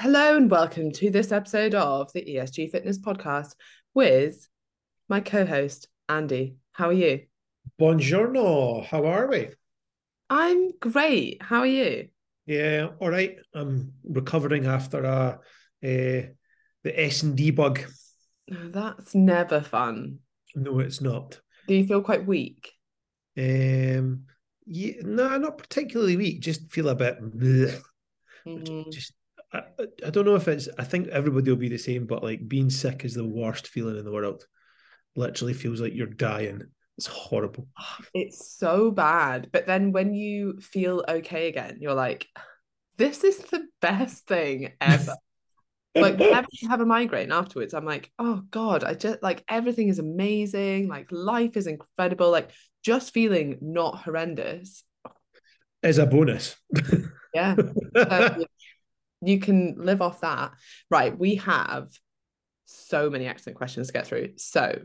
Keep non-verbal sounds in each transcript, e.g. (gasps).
Hello and welcome to this episode of the ESG Fitness Podcast with my co-host Andy. How are you? Buongiorno. How are we? I'm great. How are you? Yeah, all right. I'm recovering after a, a the S and D bug. That's never fun. No, it's not. Do you feel quite weak? Um, yeah, no, not particularly weak. Just feel a bit. bleh. Mm. Just I, I- don't know if it's. I think everybody will be the same, but like being sick is the worst feeling in the world. Literally feels like you're dying. It's horrible. (sighs) It's so bad. But then when you feel okay again, you're like, this is the best thing ever. (laughs) like whenever I have a migraine afterwards, I'm like, oh God, I just like everything is amazing. Like life is incredible. Like just feeling not horrendous. Is a bonus. Yeah. (laughs) So you can live off that. Right. We have so many excellent questions to get through. So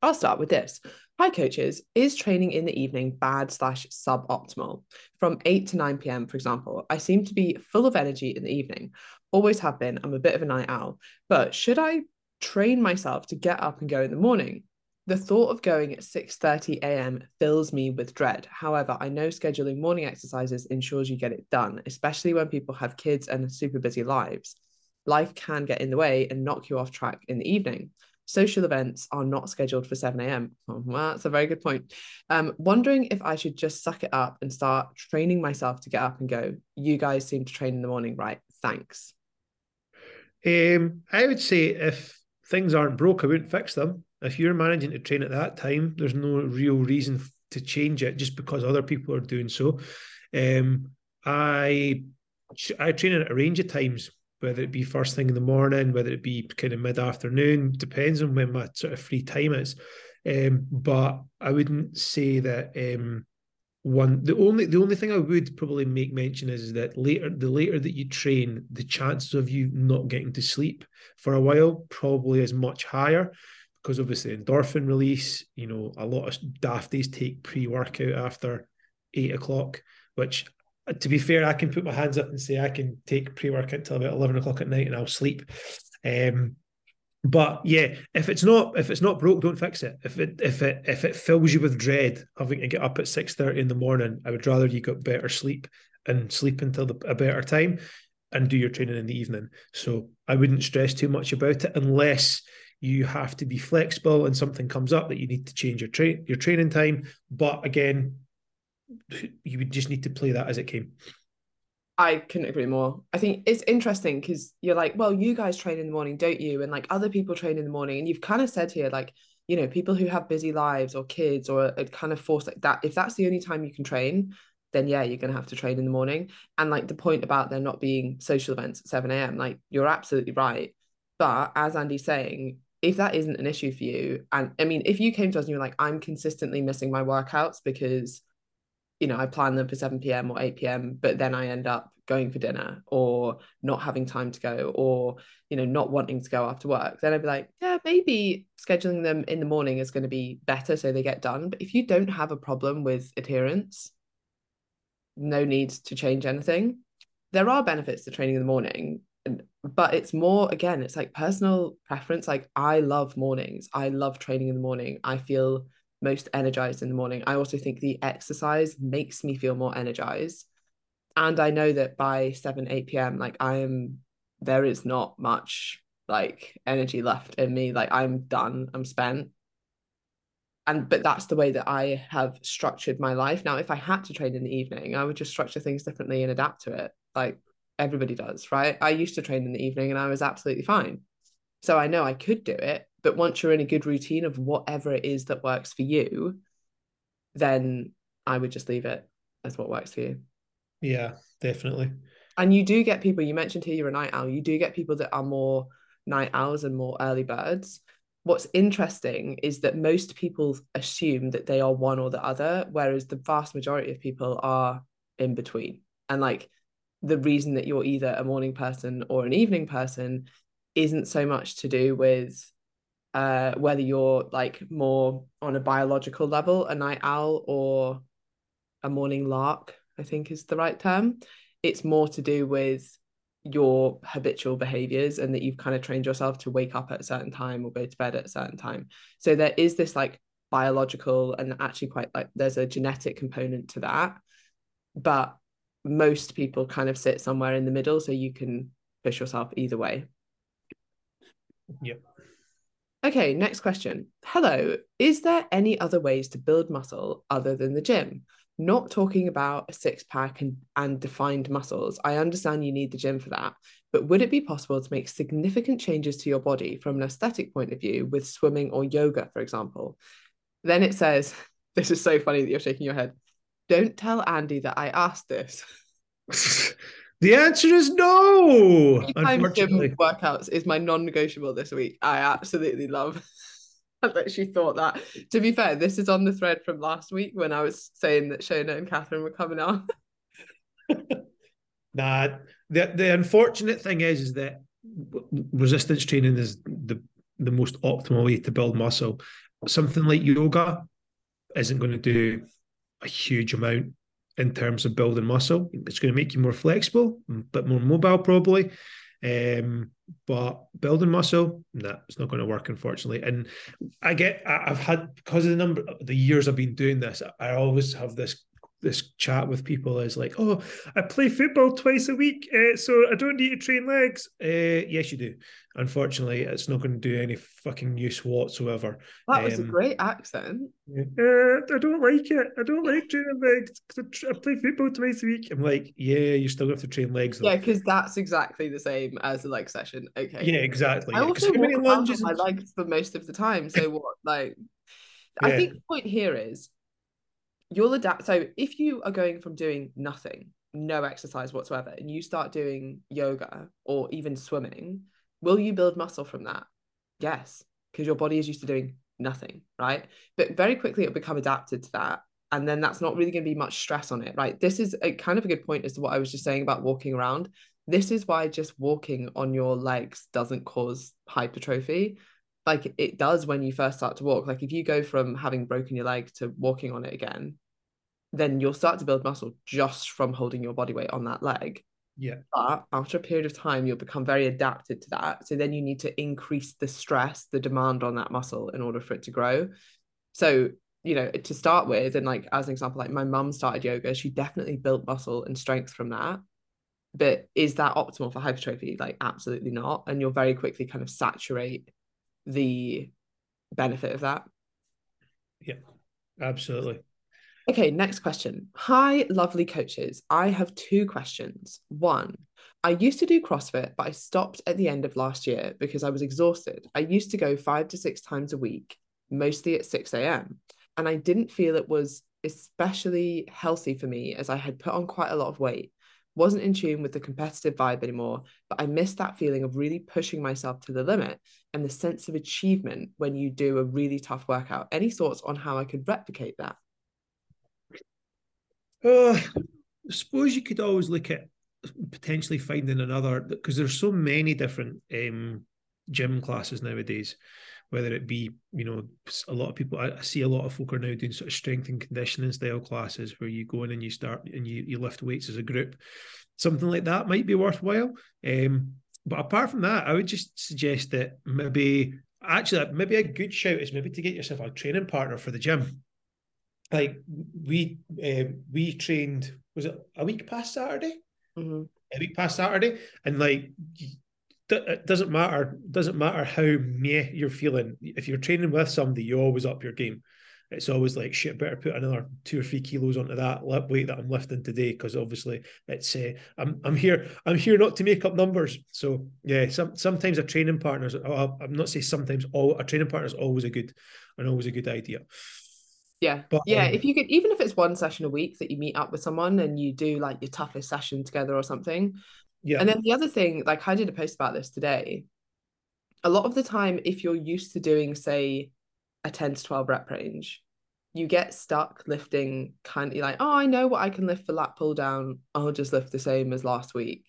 I'll start with this. Hi, coaches. Is training in the evening bad slash suboptimal? From 8 to 9 p.m., for example, I seem to be full of energy in the evening. Always have been. I'm a bit of a night owl. But should I train myself to get up and go in the morning? The thought of going at 6:30 a.m. fills me with dread. However, I know scheduling morning exercises ensures you get it done, especially when people have kids and super busy lives. Life can get in the way and knock you off track in the evening. Social events are not scheduled for 7 a.m. Oh, well, that's a very good point. Um, wondering if I should just suck it up and start training myself to get up and go. You guys seem to train in the morning, right? Thanks. Um, I would say if things aren't broke, I wouldn't fix them. If you're managing to train at that time, there's no real reason to change it just because other people are doing so. Um, I I train at a range of times, whether it be first thing in the morning, whether it be kind of mid afternoon, depends on when my sort of free time is. Um, but I wouldn't say that um, one the only the only thing I would probably make mention is that later the later that you train, the chances of you not getting to sleep for a while probably is much higher because obviously endorphin release, you know, a lot of dafties take pre-workout after eight o'clock, which uh, to be fair, I can put my hands up and say I can take pre-workout till about eleven o'clock at night and I'll sleep. Um, but yeah, if it's not if it's not broke, don't fix it. If it if it if it fills you with dread having to get up at six thirty in the morning, I would rather you got better sleep and sleep until the, a better time, and do your training in the evening. So I wouldn't stress too much about it unless you have to be flexible and something comes up that you need to change your train your training time. But again, you would just need to play that as it came. I couldn't agree more. I think it's interesting because you're like, well, you guys train in the morning, don't you? And like other people train in the morning. And you've kind of said here, like, you know, people who have busy lives or kids or are kind of forced like that, if that's the only time you can train, then yeah, you're going to have to train in the morning. And like the point about there not being social events at 7 a.m., like you're absolutely right. But as Andy's saying, if that isn't an issue for you, and I mean, if you came to us and you're like, I'm consistently missing my workouts because you know, I plan them for 7 p.m. or 8 p.m., but then I end up going for dinner or not having time to go or, you know, not wanting to go after work, then I'd be like, yeah, maybe scheduling them in the morning is going to be better so they get done. But if you don't have a problem with adherence, no need to change anything. There are benefits to training in the morning, but it's more, again, it's like personal preference. Like, I love mornings, I love training in the morning. I feel most energized in the morning. I also think the exercise makes me feel more energized. And I know that by 7, 8 p.m., like I am, there is not much like energy left in me. Like I'm done, I'm spent. And but that's the way that I have structured my life. Now, if I had to train in the evening, I would just structure things differently and adapt to it. Like everybody does, right? I used to train in the evening and I was absolutely fine. So I know I could do it, but once you're in a good routine of whatever it is that works for you, then I would just leave it as what works for you. Yeah, definitely. And you do get people, you mentioned here you're a night owl, you do get people that are more night owls and more early birds. What's interesting is that most people assume that they are one or the other, whereas the vast majority of people are in between. And like the reason that you're either a morning person or an evening person isn't so much to do with uh whether you're like more on a biological level a night owl or a morning lark i think is the right term it's more to do with your habitual behaviors and that you've kind of trained yourself to wake up at a certain time or go to bed at a certain time. So there is this like biological and actually quite like there's a genetic component to that. But most people kind of sit somewhere in the middle so you can push yourself either way. Yep. Okay, next question. Hello, is there any other ways to build muscle other than the gym? Not talking about a six pack and, and defined muscles. I understand you need the gym for that, but would it be possible to make significant changes to your body from an aesthetic point of view with swimming or yoga, for example? Then it says, (laughs) This is so funny that you're shaking your head. Don't tell Andy that I asked this. (laughs) the answer is no. Unfortunately, workouts is my non-negotiable this week. I absolutely love. (laughs) I bet she thought that. To be fair, this is on the thread from last week when I was saying that Shona and Catherine were coming on. (laughs) nah, the the unfortunate thing is, is that resistance training is the the most optimal way to build muscle. Something like yoga isn't going to do a huge amount in terms of building muscle. It's going to make you more flexible, a bit more mobile, probably. Um, but building muscle, no, it's not going to work, unfortunately. And I get, I've had because of the number, the years I've been doing this, I always have this this chat with people is like, oh, I play football twice a week, uh, so I don't need to train legs. Uh, yes, you do. Unfortunately, it's not going to do any fucking use whatsoever. That was um, a great accent. Uh, I don't like it. I don't like training legs. I play football twice a week. I'm like, yeah, you still have to train legs. Though. Yeah, because that's exactly the same as the leg session. Okay. Yeah, exactly. I yeah, also walk lunges my legs for most of the time. So what, like, yeah. I think the point here is you'll adapt. So if you are going from doing nothing, no exercise whatsoever, and you start doing yoga or even swimming, will you build muscle from that? Yes, because your body is used to doing nothing, right? But very quickly it'll become adapted to that. And then that's not really going to be much stress on it, right? This is a kind of a good point as to what I was just saying about walking around. This is why just walking on your legs doesn't cause hypertrophy like it does when you first start to walk. Like if you go from having broken your leg to walking on it again, then you'll start to build muscle just from holding your body weight on that leg. Yeah. But after a period of time, you'll become very adapted to that. So then you need to increase the stress, the demand on that muscle in order for it to grow. So, you know, to start with, and like as an example, like my mum started yoga, she definitely built muscle and strength from that. But is that optimal for hypertrophy? Like, absolutely not. And you'll very quickly kind of saturate the benefit of that. Yeah, absolutely. Okay, next question. Hi, lovely coaches. I have two questions. One, I used to do CrossFit, but I stopped at the end of last year because I was exhausted. I used to go five to six times a week, mostly at 6 a.m. And I didn't feel it was especially healthy for me as I had put on quite a lot of weight wasn't in tune with the competitive vibe anymore, but I missed that feeling of really pushing myself to the limit and the sense of achievement when you do a really tough workout. Any thoughts on how I could replicate that? Uh, I suppose you could always look at potentially finding another because there's so many different um, gym classes nowadays whether it be you know a lot of people I, see a lot of folk are now doing sort of strength and conditioning style classes where you go in and you start and you, you lift weights as a group. Something like that might be worthwhile um, but apart from that i would just suggest that maybe actually maybe a good shout is maybe to get yourself a training partner for the gym. Like we uh, we trained was it a week past saturday? Mm-hmm. a week past saturday and like it doesn't matter doesn't matter how meh you're feeling. If you're training with somebody you always up your game. It's always like shit better put another two or three kilos onto that weight that i'm lifting today. Because obviously it's uh, i'm i'm here i'm here not to make up numbers. So yeah some sometimes a training partner's oh, i'm not saying sometimes all a training partner is always a good and always a good idea. Yeah. But, yeah um, if you could even if it's one session a week that you meet up with someone and you do like your toughest session together or something yeah. And then the other thing, like I did a post about this today. A lot of the time, if you're used to doing, say, a 10 to 12 rep range, you get stuck lifting kind of like, oh, I know what I can lift for lat pull down. I'll just lift the same as last week.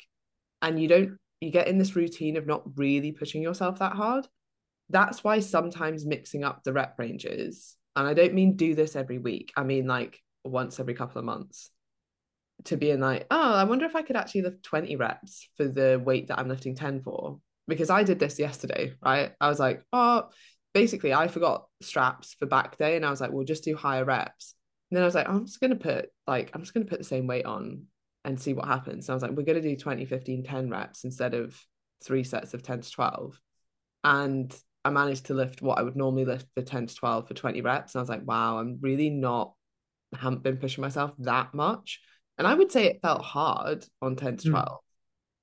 And you don't, you get in this routine of not really pushing yourself that hard. That's why sometimes mixing up the rep ranges, and I don't mean do this every week, I mean like once every couple of months to being like, oh, I wonder if I could actually lift 20 reps for the weight that I'm lifting 10 for. Because I did this yesterday, right? I was like, oh, basically, I forgot straps for back day. And I was like, we'll just do higher reps. And then I was like, I'm just going to put, like, I'm just going to put the same weight on and see what happens. So I was like, we're going to do 20, 15, 10 reps instead of three sets of 10 to 12. And I managed to lift what I would normally lift for 10 to 12 for 20 reps. And I was like, wow, I'm really not, haven't been pushing myself that much. And I would say it felt hard on 10 to 12. Mm.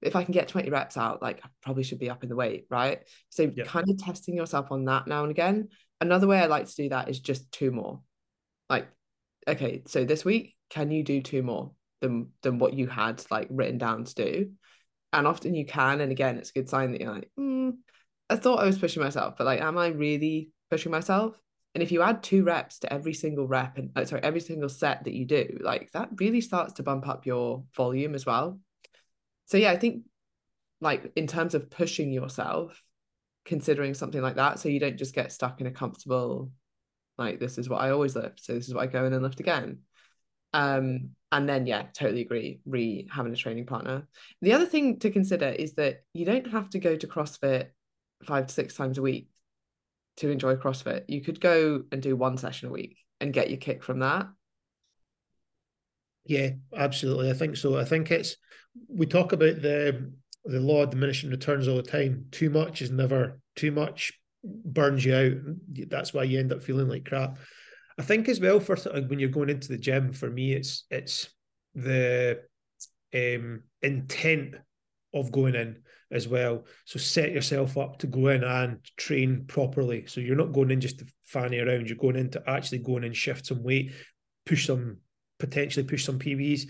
If I can get 20 reps out, like I probably should be up in the weight, right? So yeah. kind of testing yourself on that now and again. Another way I like to do that is just two more. Like, okay, so this week, can you do two more than than what you had like written down to do? And often you can. And again, it's a good sign that you're like, mm, I thought I was pushing myself, but like, am I really pushing myself? And if you add two reps to every single rep and uh, sorry, every single set that you do, like that really starts to bump up your volume as well. So yeah, I think like in terms of pushing yourself, considering something like that, so you don't just get stuck in a comfortable, like this is what I always lift, so this is what I go in and lift again. Um, and then yeah, totally agree. Re having a training partner. The other thing to consider is that you don't have to go to CrossFit five to six times a week to enjoy CrossFit. You could go and do one session a week and get your kick from that. Yeah, absolutely. I think so. I think it's we talk about the the law of diminishing returns all the time. Too much is never too much burns you out. That's why you end up feeling like crap. I think as well for when you're going into the gym, for me, it's it's the um, intent of going in as well. So set yourself up to go in and train properly. So you're not going in just to fanny around. You're going in to actually go in and shift some weight, push some potentially push some PBs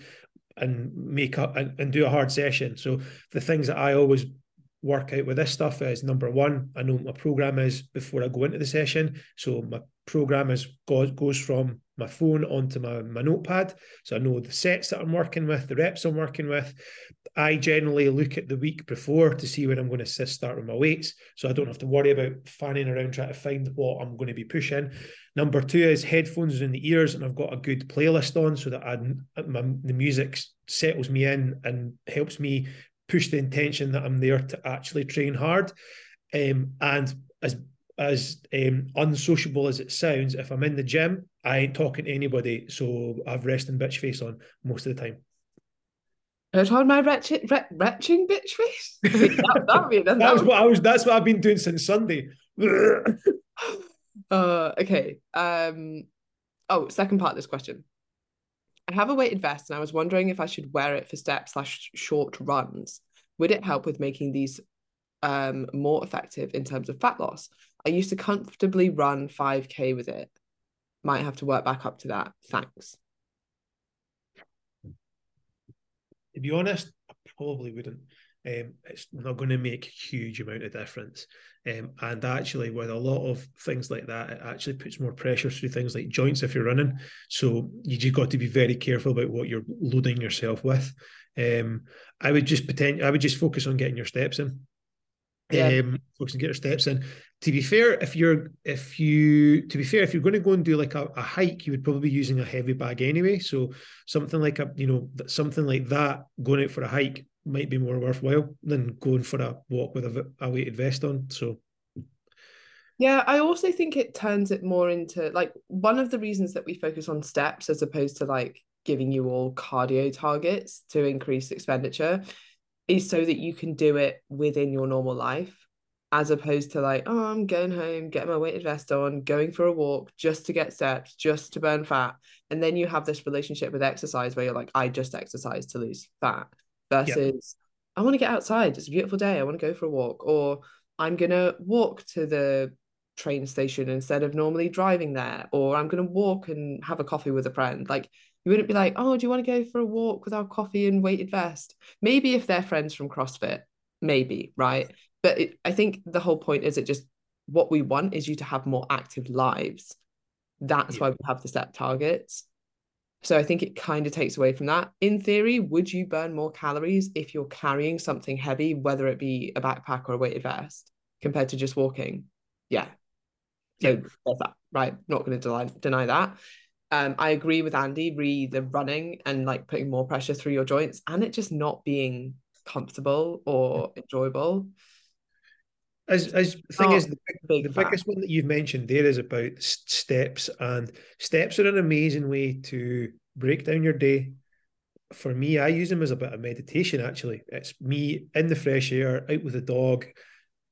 and make up and, and do a hard session. So the things that I always work out with this stuff is number one, I know my program is before I go into the session. So my program is goes, goes from my phone onto my, my notepad. So I know the sets that I'm working with, the reps I'm working with. I generally look at the week before to see when I'm going to start with my weights. So I don't have to worry about fanning around trying to find what I'm going to be pushing. Number two is headphones in the ears, and I've got a good playlist on so that I, my, the music settles me in and helps me push the intention that I'm there to actually train hard. Um, and as as um, unsociable as it sounds, if I'm in the gym, I ain't talking to anybody. So I've resting bitch face on most of the time. Put on my retching, ret- retching bitch face. (laughs) that, that, be, that, that's what I was. That's what I've been doing since Sunday. (laughs) uh, okay. Um. Oh, second part of this question. I have a weighted vest, and I was wondering if I should wear it for step slash short runs. Would it help with making these um more effective in terms of fat loss? I used to comfortably run 5k with it. Might have to work back up to that. Thanks. To be honest, I probably wouldn't. Um, it's not going to make a huge amount of difference. Um, and actually, with a lot of things like that, it actually puts more pressure through things like joints if you're running. So you just got to be very careful about what you're loading yourself with. Um, I would just pretend I would just focus on getting your steps in. Yeah. Um, focus on get your steps in to be fair, if you're if you to be fair, if you're going to go and do like a, a, hike, you would probably be using a heavy bag anyway. So something like a you know something like that going out for a hike might be more worthwhile than going for a walk with a, a weighted vest on. So yeah, I also think it turns it more into like one of the reasons that we focus on steps as opposed to like giving you all cardio targets to increase expenditure is so that you can do it within your normal life as opposed to like, oh, I'm going home, getting my weighted vest on, going for a walk just to get steps, just to burn fat. And then you have this relationship with exercise where you're like, I just exercise to lose fat versus yep. I want to get outside. It's a beautiful day. I want to go for a walk. Or I'm going to walk to the train station instead of normally driving there. Or I'm going to walk and have a coffee with a friend. Like, you wouldn't be like, oh, do you want to go for a walk with our coffee and weighted vest? Maybe if they're friends from CrossFit, maybe, right? but it, I think the whole point is it just what we want is you to have more active lives. That's yeah. why we have the set targets. So I think it kind of takes away from that. In theory, would you burn more calories if you're carrying something heavy, whether it be a backpack or a weighted vest, compared to just walking? Yeah. So yeah. there's that, right? Not going to deny, deny that. Um, I agree with Andy, re the running and like putting more pressure through your joints and it just not being comfortable or enjoyable. As as the thing is, the, big the biggest one that you've mentioned there is about steps, and steps are an amazing way to break down your day. For me, I use them as a bit of meditation. Actually, it's me in the fresh air, out with the dog,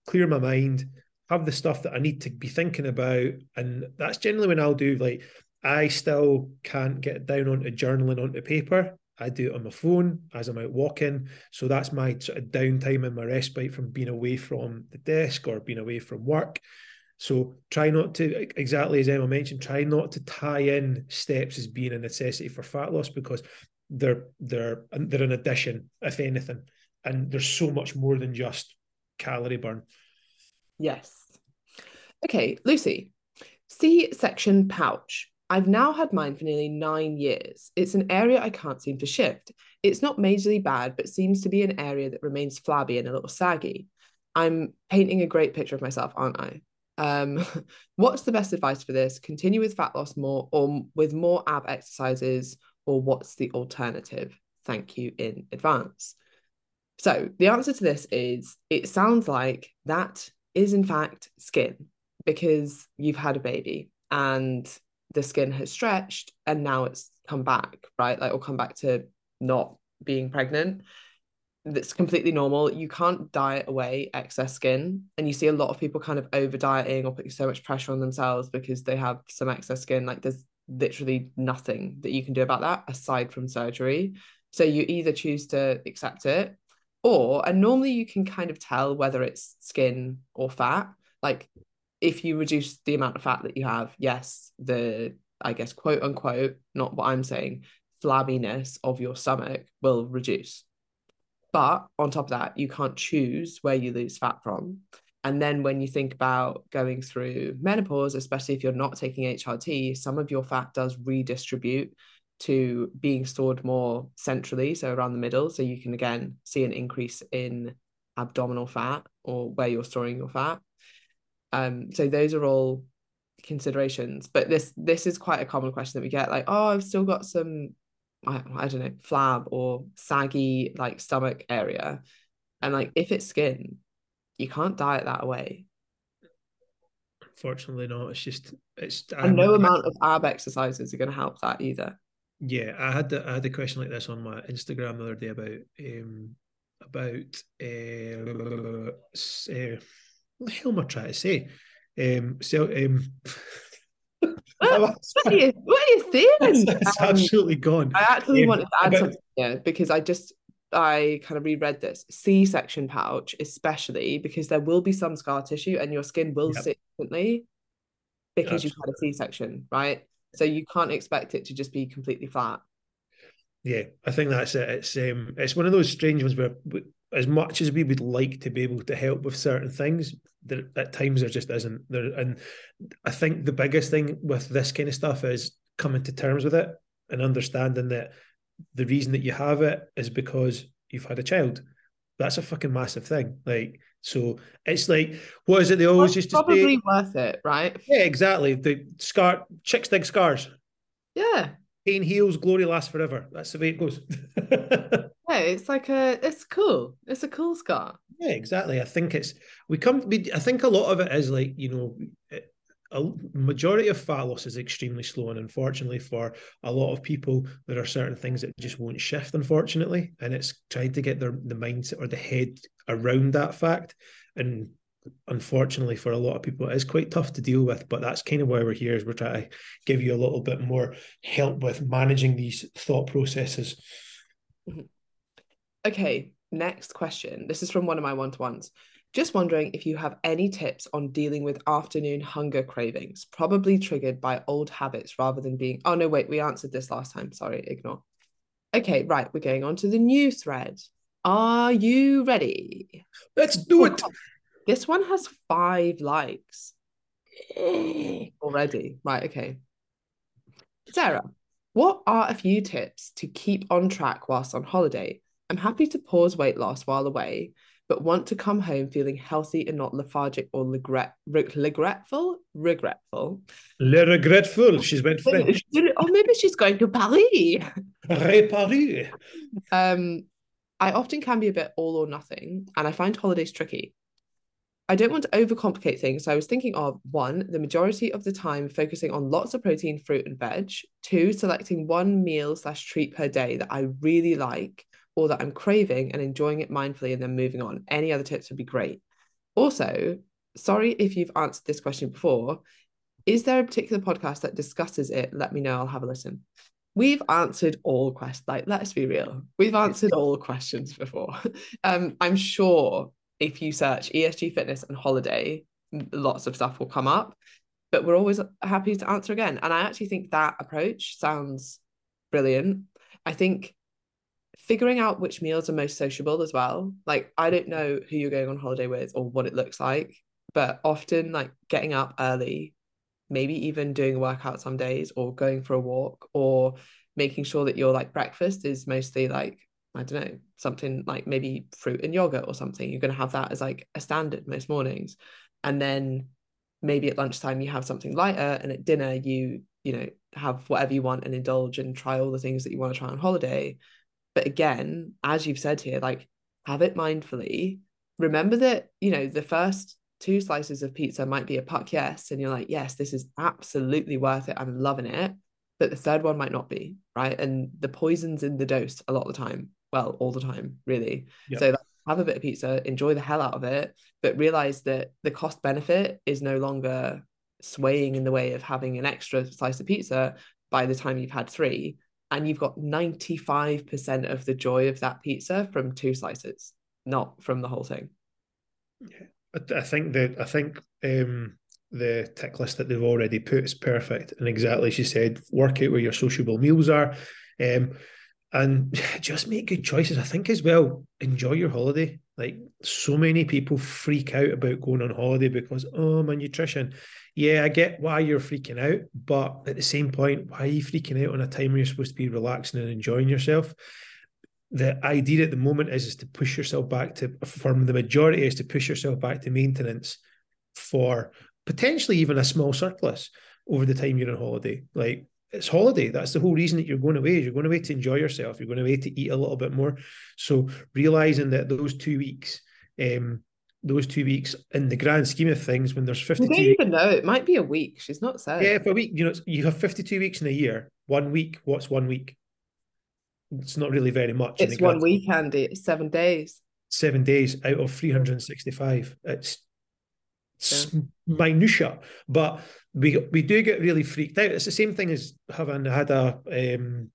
clear my mind, have the stuff that I need to be thinking about, and that's generally when I'll do like I still can't get down onto journaling onto paper. I do it on my phone as I'm out walking. So that's my sort of downtime and my respite from being away from the desk or being away from work. So try not to, exactly as Emma mentioned, try not to tie in steps as being a necessity for fat loss because they're they're they're an addition, if anything. And there's so much more than just calorie burn. Yes. Okay, Lucy. C section pouch. I've now had mine for nearly nine years. It's an area I can't seem to shift. It's not majorly bad, but seems to be an area that remains flabby and a little saggy. I'm painting a great picture of myself, aren't I? Um, (laughs) what's the best advice for this? Continue with fat loss more or with more ab exercises, or what's the alternative? Thank you in advance. So the answer to this is it sounds like that is in fact skin because you've had a baby and the skin has stretched and now it's come back, right? Like, or come back to not being pregnant. That's completely normal. You can't diet away excess skin. And you see a lot of people kind of over dieting or putting so much pressure on themselves because they have some excess skin. Like, there's literally nothing that you can do about that aside from surgery. So you either choose to accept it or, and normally you can kind of tell whether it's skin or fat. Like if you reduce the amount of fat that you have, yes, the I guess quote unquote, not what I'm saying, flabbiness of your stomach will reduce. But on top of that, you can't choose where you lose fat from. And then when you think about going through menopause, especially if you're not taking HRT, some of your fat does redistribute to being stored more centrally, so around the middle. So you can again see an increase in abdominal fat or where you're storing your fat. Um, so those are all considerations. But this this is quite a common question that we get, like, oh, I've still got some, I, I don't know, flab or saggy like stomach area, and like if it's skin, you can't diet that away. Fortunately, not. It's just it's. And no amount of ab exercises are going to help that either. Yeah, I had the, I had a question like this on my Instagram the other day about um about uh, uh what the hell am I trying to say? Um, so um. (laughs) what, are you, what are you saying? It's Um, absolutely gone. I actually Um, wanted to add about- something here because I just I kind of reread this C-section pouch, especially because there will be some scar tissue and your skin will Yep. sit differently because you've had a Absolutely. C-section, right? So you can't expect it to just be completely flat. Yeah, I think that's it. It's um, it's one of those strange ones where, as much as we would like to be able to help with certain things, there at times there just isn't. There, and I think the biggest thing with this kind of stuff is coming to terms with it and understanding that the reason that you have it is because you've had a child. That's a fucking massive thing. Like, so it's like, what is it they always used to say? probably worth it, right? Yeah, exactly. The scar, chicks dig scars. Yeah. Pain heals, glory lasts forever. That's the way it goes. (laughs) Yeah, it's like a it's cool. It's a cool scar. Yeah, exactly. I think it's we come. We, I think a lot of it is like you know, it- a majority of fat loss is extremely slow, and unfortunately for a lot of people, there are certain things that just won't shift. Unfortunately, and it's trying to get their the mindset or the head around that fact. And unfortunately, for a lot of people, it is quite tough to deal with. But that's kind of why we're here. Is we're trying to give you a little bit more help with managing these thought processes. Mm-hmm. Okay, next question. This is from one of my one-to-ones. Just wondering if you have any tips on dealing with afternoon hunger cravings, probably triggered by old habits rather than being. Oh, no, wait, we answered this last time. Sorry, ignore. Okay, right, we're going on to the new thread. Are you ready? Let's do it. Oh, this one has five likes (sighs) already. Right, okay. Sarah, what are a few tips to keep on track whilst on holiday? I'm happy to pause weight loss while away, but want to come home feeling healthy and not lethargic or regret, regretful. Regretful. Le regretful. She's went French. or maybe she's going to Paris. Paris. Um, I often can be a bit all or nothing, and I find holidays tricky. I don't want to overcomplicate things. So I was thinking of one, the majority of the time focusing on lots of protein, fruit, and veg. Two, selecting one meal slash treat per day that I really like or that I'm craving and enjoying it mindfully and then moving on. Any other tips would be great. Also, sorry if you've answered this question before. Is there a particular podcast that discusses it? Let me know. I'll have a listen. We've answered all questions. Like, let's be real. We've answered all questions before. (laughs) Um, I'm sure if you search ESG fitness and holiday, lots of stuff will come up. But we're always happy to answer again. And I actually think that approach sounds brilliant. I think figuring out which meals are most sociable as well. Like, I don't know who you're going on holiday with or what it looks like, but often, like, getting up early, maybe even doing a workout some days or going for a walk or making sure that your like breakfast is mostly like I don't know, something like maybe fruit and yogurt or something. You're going to have that as like a standard most mornings. And then maybe at lunchtime you have something lighter and at dinner you, you know, have whatever you want and indulge and try all the things that you want to try on holiday. But again, as you've said here, like have it mindfully. Remember that, you know, the first two slices of pizza might be a puck yes and you're like, yes, this is absolutely worth it. I'm loving it. But the third one might not be, right? And the poison's in the dose a lot of the time well all the time really yep. so have a bit of pizza enjoy the hell out of it but realize that the cost benefit is no longer swaying in the way of having an extra slice of pizza by the time you've had three and you've got 95% of the joy of that pizza from two slices not from the whole thing yeah i, think that i think um the tick list that they've already put is perfect and exactly she said work out where your sociable meals are um, and (laughs) just make good choices. I think as well, enjoy your holiday. Like so many people freak out about going on holiday because, oh, my nutrition. Yeah, I get why you're freaking out, but at the same point, why are you freaking out on a time where you're supposed to be relaxing and enjoying yourself? The idea at the moment is, is to push yourself back to, for the majority, is to push yourself back to maintenance for potentially even a small surplus over the time you're on holiday. Like it's holiday. That's the whole reason that you're going away. You're going away to enjoy yourself. You're going away to eat a little bit more. So realizing that those two weeks, um, those two weeks in the grand scheme of things, when there's 52 We don't even know. It might be a week. She's not said. Yeah, for a week, you know, you have 52 weeks in a year. One week, what's one week? It's not really very much. It's one week, Andy. It's seven days. Seven days out of 365. It's yeah. minutia, but we we do get really freaked out. It's the same thing as having had a um,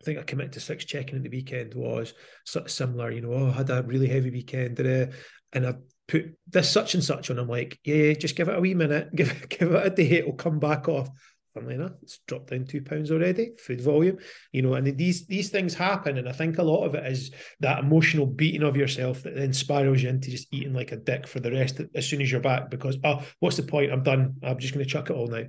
I think I committed to six checking at the weekend was sort of similar, you know, oh, I had a really heavy weekend and I put this such and such on. I'm like, yeah, just give it a wee minute, (laughs) give give it a day, it'll come back off funnily enough, it's dropped down two pounds already. Food volume, you know, and these these things happen, and I think a lot of it is that emotional beating of yourself that then spirals you into just eating like a dick for the rest of, as soon as you're back because oh, what's the point? I'm done. I'm just going to chuck it all now,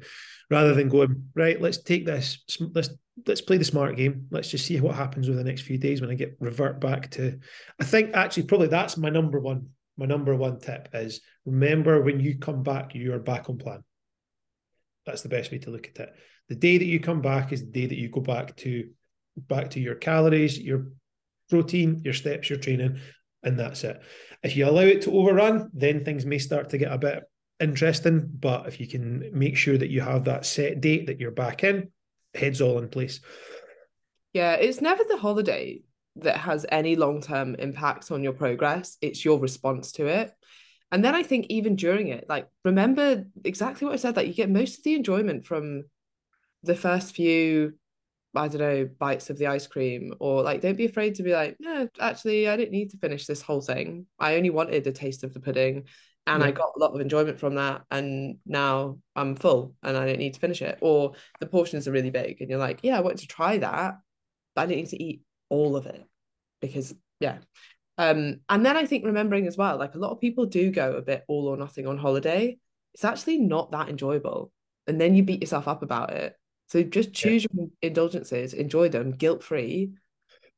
rather than going right. Let's take this. Let's let's play the smart game. Let's just see what happens over the next few days when I get revert back to. I think actually probably that's my number one. My number one tip is remember when you come back, you are back on plan that's the best way to look at it. The day that you come back is the day that you go back to back to your calories, your protein, your steps, your training, and that's it. If you allow it to overrun, then things may start to get a bit interesting. But if you can make sure that you have that set date that you're back in, heads all in place. Yeah, it's never the holiday that has any long term impacts on your progress. It's your response to it. And then I think even during it, like remember exactly what I said, like you get most of the enjoyment from the first few, I don't know, bites of the ice cream, or like don't be afraid to be like, no, actually, I didn't need to finish this whole thing. I only wanted a taste of the pudding and yeah. I got a lot of enjoyment from that. And now I'm full and I don't need to finish it. Or the portions are really big and you're like, yeah, I wanted to try that, but I didn't need to eat all of it because yeah um, and then I think remembering as well, like a lot of people do go a bit all or nothing on holiday. It's actually not that enjoyable. And then you beat yourself up about it. So just choose yeah. your indulgences, enjoy them guilt free,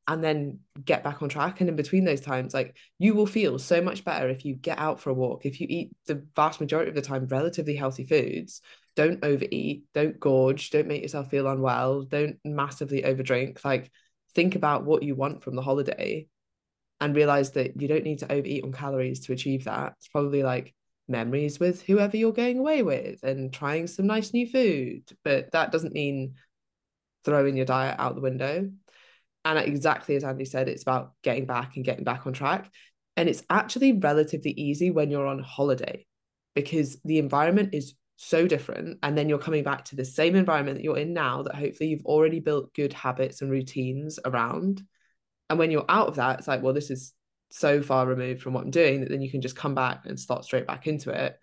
and then get back on track. And in between those times, like you will feel so much better if you get out for a walk, if you eat the vast majority of the time relatively healthy foods, don't overeat, don't gorge, don't make yourself feel unwell, don't massively overdrink. Like think about what you want from the holiday and realize that you don't need to overeat on calories to achieve that. It's probably like memories with whoever you're going away with and trying some nice new food. But that doesn't mean throwing your diet out the window. And exactly as Andy said, it's about getting back and getting back on track. And it's actually relatively easy when you're on holiday because the environment is so different. And then you're coming back to the same environment that you're in now that hopefully you've already built good habits and routines around. And when you're out of that, it's like, well, this is so far removed from what I'm doing that then you can just come back and start straight back into it.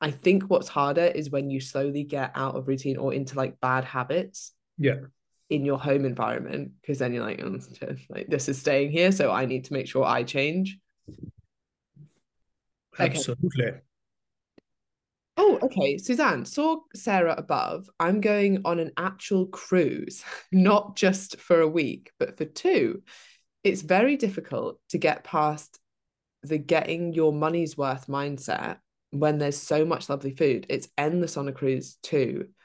I think what's harder is when you slowly get out of routine or into like bad habits. Yeah in your home environment because then you're like, oh, (laughs) like this is staying here, so I need to make sure I change. Absolutely. Oh, okay. Suzanne, saw Sarah above. I'm going on an actual cruise, (laughs) not just for a week, but for two. It's very difficult to get past the getting your money's worth mindset when there's so much lovely food. It's endless on a cruise too. (laughs)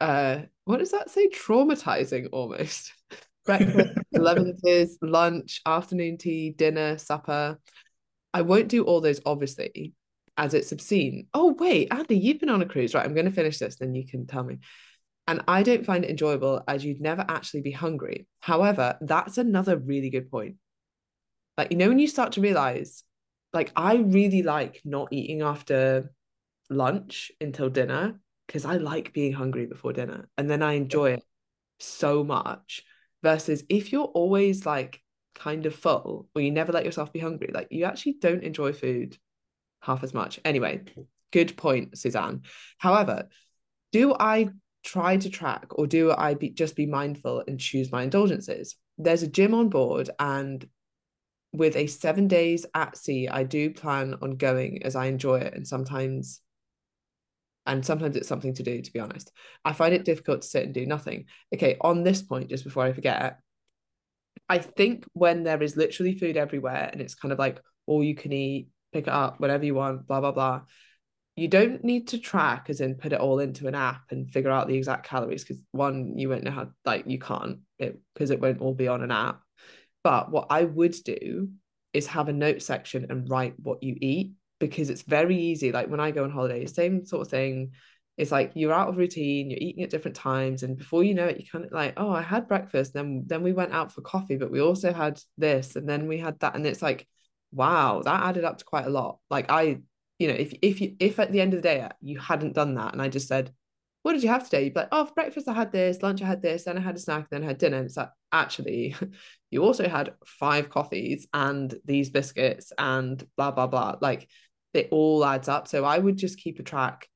Uh, what does that say? Traumatizing almost. (laughs) Breakfast, lunches, lunch, afternoon tea, dinner, supper. I won't do all those, obviously, as it's obscene. Oh, wait, Andy, you've been on a cruise, right? I'm going to finish this, then you can tell me. And I don't find it enjoyable as you'd never actually be hungry. However, that's another really good point. Like, you know, when you start to realize, like, I really like not eating after lunch until dinner because I like being hungry before dinner and then I enjoy it so much. Versus if you're always like kind of full or you never let yourself be hungry, like you actually don't enjoy food half as much. Anyway, good point, Suzanne. However, do I try to track or do I be, just be mindful and choose my indulgences? There's a gym on board and with a seven days at sea, I do plan on going as I enjoy it. And sometimes and sometimes it's something to do to be honest i find it difficult to sit and do nothing okay on this point just before i forget i think when there is literally food everywhere and it's kind of like all you can eat pick it up whatever you want blah blah blah you don't need to track as in put it all into an app and figure out the exact calories because one you won't know how like you can't it because it won't all be on an app but what i would do is have a note section and write what you eat because it's very easy. Like when I go on holiday, same sort of thing. It's like you're out of routine, you're eating at different times, and before you know it, you kind of like, oh, I had breakfast, then then we went out for coffee, but we also had this, and then we had that, and it's like, wow, that added up to quite a lot. Like I, you know, if if you if at the end of the day uh, you hadn't done that, and I just said, what did you have today? You'd be like, oh, for breakfast I had this, lunch I had this, then I had a snack, then I had dinner. And it's like, actually, (laughs) you also had five coffees and these biscuits and blah blah blah. Like it all adds up. So I would just keep a track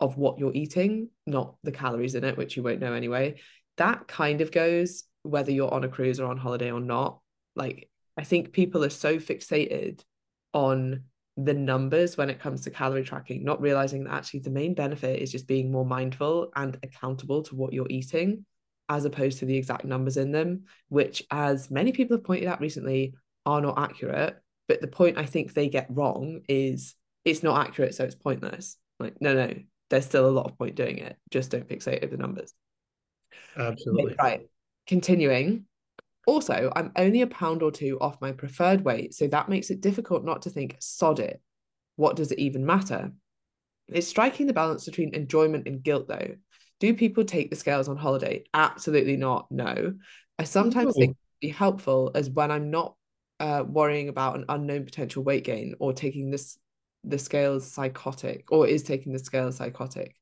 of what you're eating, not the calories in it, which you won't know anyway. That kind of goes whether you're on a cruise or on holiday or not. Like, I think people are so fixated on the numbers when it comes to calorie tracking, not realizing that actually the main benefit is just being more mindful and accountable to what you're eating, as opposed to the exact numbers in them, which, as many people have pointed out recently, are not accurate but the point I think they get wrong is it's not accurate, so it's pointless. Like, no, no, there's still a lot of point doing it. Just don't fixate over the numbers. Absolutely. Right. Continuing. Also, I'm only a pound or two off my preferred weight, so that makes it difficult not to think, sod it. What does it even matter? It's striking the balance between enjoyment and guilt, though. Do people take the scales on holiday? Absolutely not. No. I sometimes think it'd be helpful as when I'm not uh, worrying about an unknown potential weight gain or taking this the scales psychotic or is taking the scales psychotic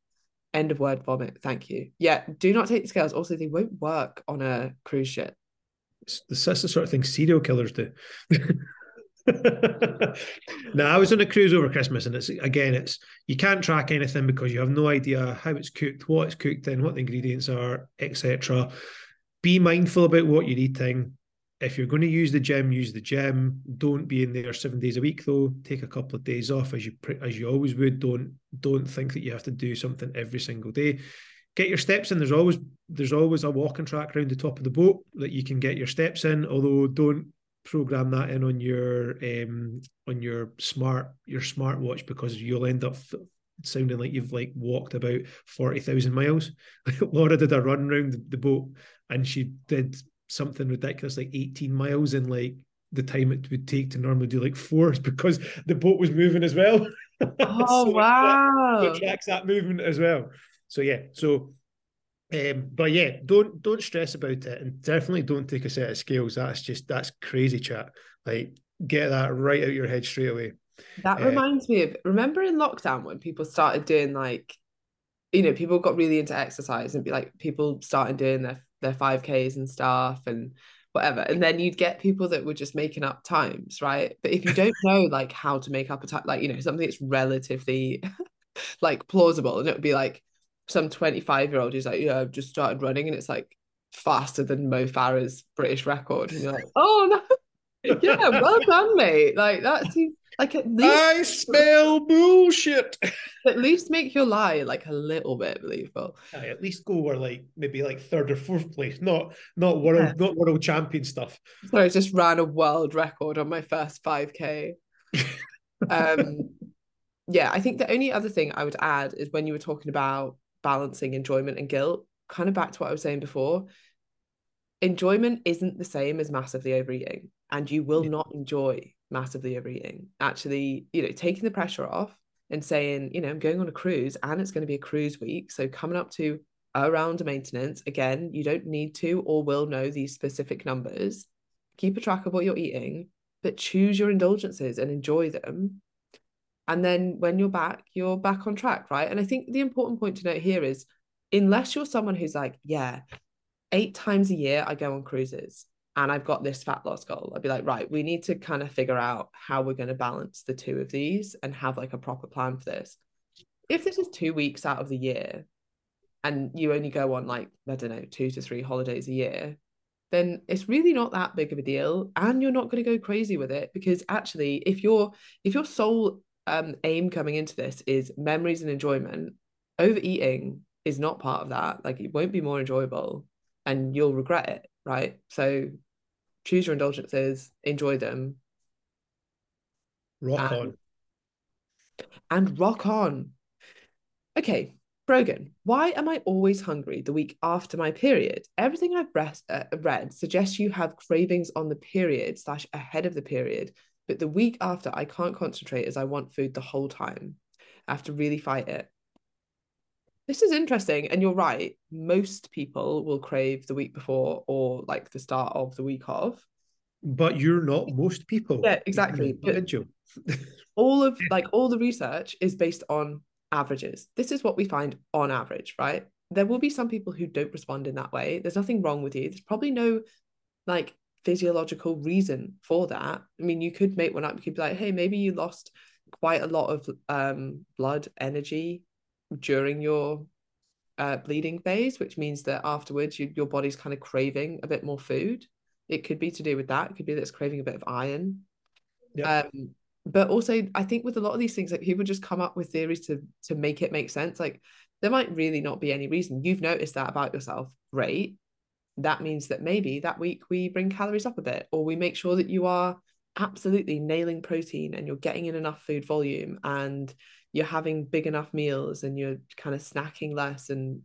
end of word vomit thank you yeah do not take the scales also they won't work on a cruise ship that's the sort of thing serial killers do (laughs) now I was on a cruise over Christmas, and it's again, it's you can't track anything because you have no idea how it's cooked, what it's cooked in, what the ingredients are, etc. Be mindful about what you're eating if you're going to use the gym, use the gym. Don't be in there seven days a week though. Take a couple of days off as you as you always would. Don't don't think that you have to do something every single day. Get your steps in. There's always there's always a walking track around the top of the boat that you can get your steps in. Although don't program that in on your um on your smart your smartwatch because you'll end up sounding like you've like walked about 40,000 miles. (laughs) Laura did a run around the boat and she did something ridiculous like 18 miles in like the time it would take to normally do like four (laughs) because the boat was moving as well. (laughs) Oh so wow. It, tracks that movement as well. So yeah, so um, but yeah, don't don't stress about it and definitely don't take a set of scales. That's just that's crazy chat. Like get that right out your head straight away. That uh, reminds me of remember in lockdown when people started doing like, you know, people got really into exercise and be like people started doing their their 5Ks and stuff and whatever. And then you'd get people that were just making up times, right? But if you (laughs) don't know like how to make up a time, like, you know, something that's relatively (laughs) like plausible, and it would be like some 25 year old who's like, yeah, I've just started running and it's like faster than Mo Farah's British record. And you're like, (laughs) oh no. yeah, well done, mate. Like that seems like at least I smell bullshit. (laughs) At least make your lie like a little bit believable. Yeah, at least go where like maybe like third or fourth place, not not world yeah. not world champion stuff. So I just ran a world record on my first 5k. (laughs) um yeah, I think the only other thing I would add is when you were talking about balancing enjoyment and guilt, kind of back to what I was saying before. Enjoyment isn't the same as massively overeating, and you will yeah. not enjoy massively overeating. Actually, you know, taking the pressure off and saying, you know, I'm going on a cruise and it's going to be a cruise week. So coming up to around a maintenance, again, you don't need to or will know these specific numbers. Keep a track of what you're eating, but choose your indulgences and enjoy them. And then when you're back, you're back on track, right? And I think the important point to note here is unless you're someone who's like, yeah, eight times a year I go on cruises and I've got this fat loss goal, I'd be like, right, we need to kind of figure out how we're going to balance the two of these and have like a proper plan for this. If this is two weeks out of the year and you only go on like, I don't know, two to three holidays a year, then it's really not that big of a deal. And you're not going to go crazy with it because actually, if your if your sole um, aim coming into this is memories and enjoyment, overeating is not part of that. Like it won't be more enjoyable and you'll regret it, right? So choose your indulgences, enjoy them. Rock and, on. And rock on. Okay, Brogan, why am I always hungry the week after my period? Everything I've uh, read suggests you have cravings on the period slash ahead of the period, but the week after I can't concentrate as I want food the whole time. I have to really fight it. This is interesting, and you're right. Most people will crave the week before or like the start of the week of. But you're not most people. Yeah, exactly. (laughs) all of like all the research is based on averages. This is what we find on average, right? There will be some people who don't respond in that way. There's nothing wrong with you. There's probably no like physiological reason for that. I mean, you could make one up. You could be like, hey, maybe you lost quite a lot of um, blood energy during your uh, bleeding phase, which means that afterwards you, your body's kind of craving a bit more food. It could be to do with that. It could be that it's craving a bit of iron. Yep. Um, but also, I think with a lot of these things, like people just come up with theories to to make it make sense. Like there might really not be any reason. You've noticed that about yourself. Great. That means that maybe that week we bring calories up a bit, or we make sure that you are absolutely nailing protein and you're getting in enough food volume and you're having big enough meals and you're kind of snacking less and